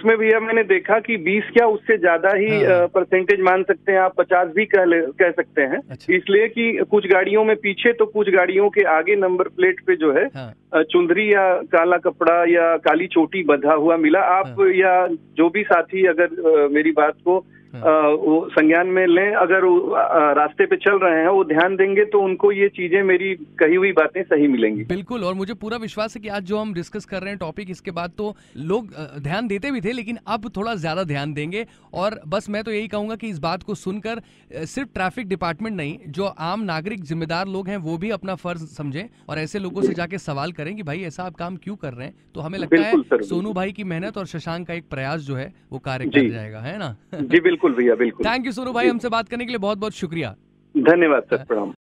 उसमें भैया मैंने देखा कि 20 क्या उससे ज़्यादा ही हाँ। परसेंटेज मान सकते हैं आप 50 भी कह कह सकते हैं अच्छा। इसलिए कि कुछ गाड़ियों में पीछे तो कुछ गाड़ियों के आगे नंबर प्लेट पे जो है हाँ चुंदरी या काला कपड़ा या काली चोटी बंधा हुआ मिला आप हाँ। या जो भी साथी अगर मेरी बात को संज्ञान में लें अगर रास्ते पे चल रहे हैं वो ध्यान देंगे तो उनको ये चीज़ें मेरी कही हुई बातें सही मिलेंगी। बिल्कुल और मुझे पूरा विश्वास है कि आज जो हम डिस्कस कर रहे हैं टॉपिक इसके बाद तो लोग ध्यान देते भी थे लेकिन अब थोड़ा ज़्यादा ध्यान देंगे। और बस मैं तो यही कहूँगा कि इस बात को सुनकर सिर्फ़ ट्रैफ़िक डिपार्टमेंट नहीं जो आम नागरिक जिम्मेदार लोग हैं वो भी अपना फ़र्ज़ समझें और ऐसे लोगों से जाके सवाल करें कि भाई ऐसा आप काम क्यों कर रहे हैं? तो हमें लगता है सोनू भाई की मेहनत और शशांक का एक प्रयास जो है वो कार्य। कर जाएगा है ना? जी बिल्कुल भैया बिल्कुल। थैंक यू सोनू भाई हमसे बात करने के लिए बहुत बहुत शुक्रिया। धन्यवाद सर प्रणाम।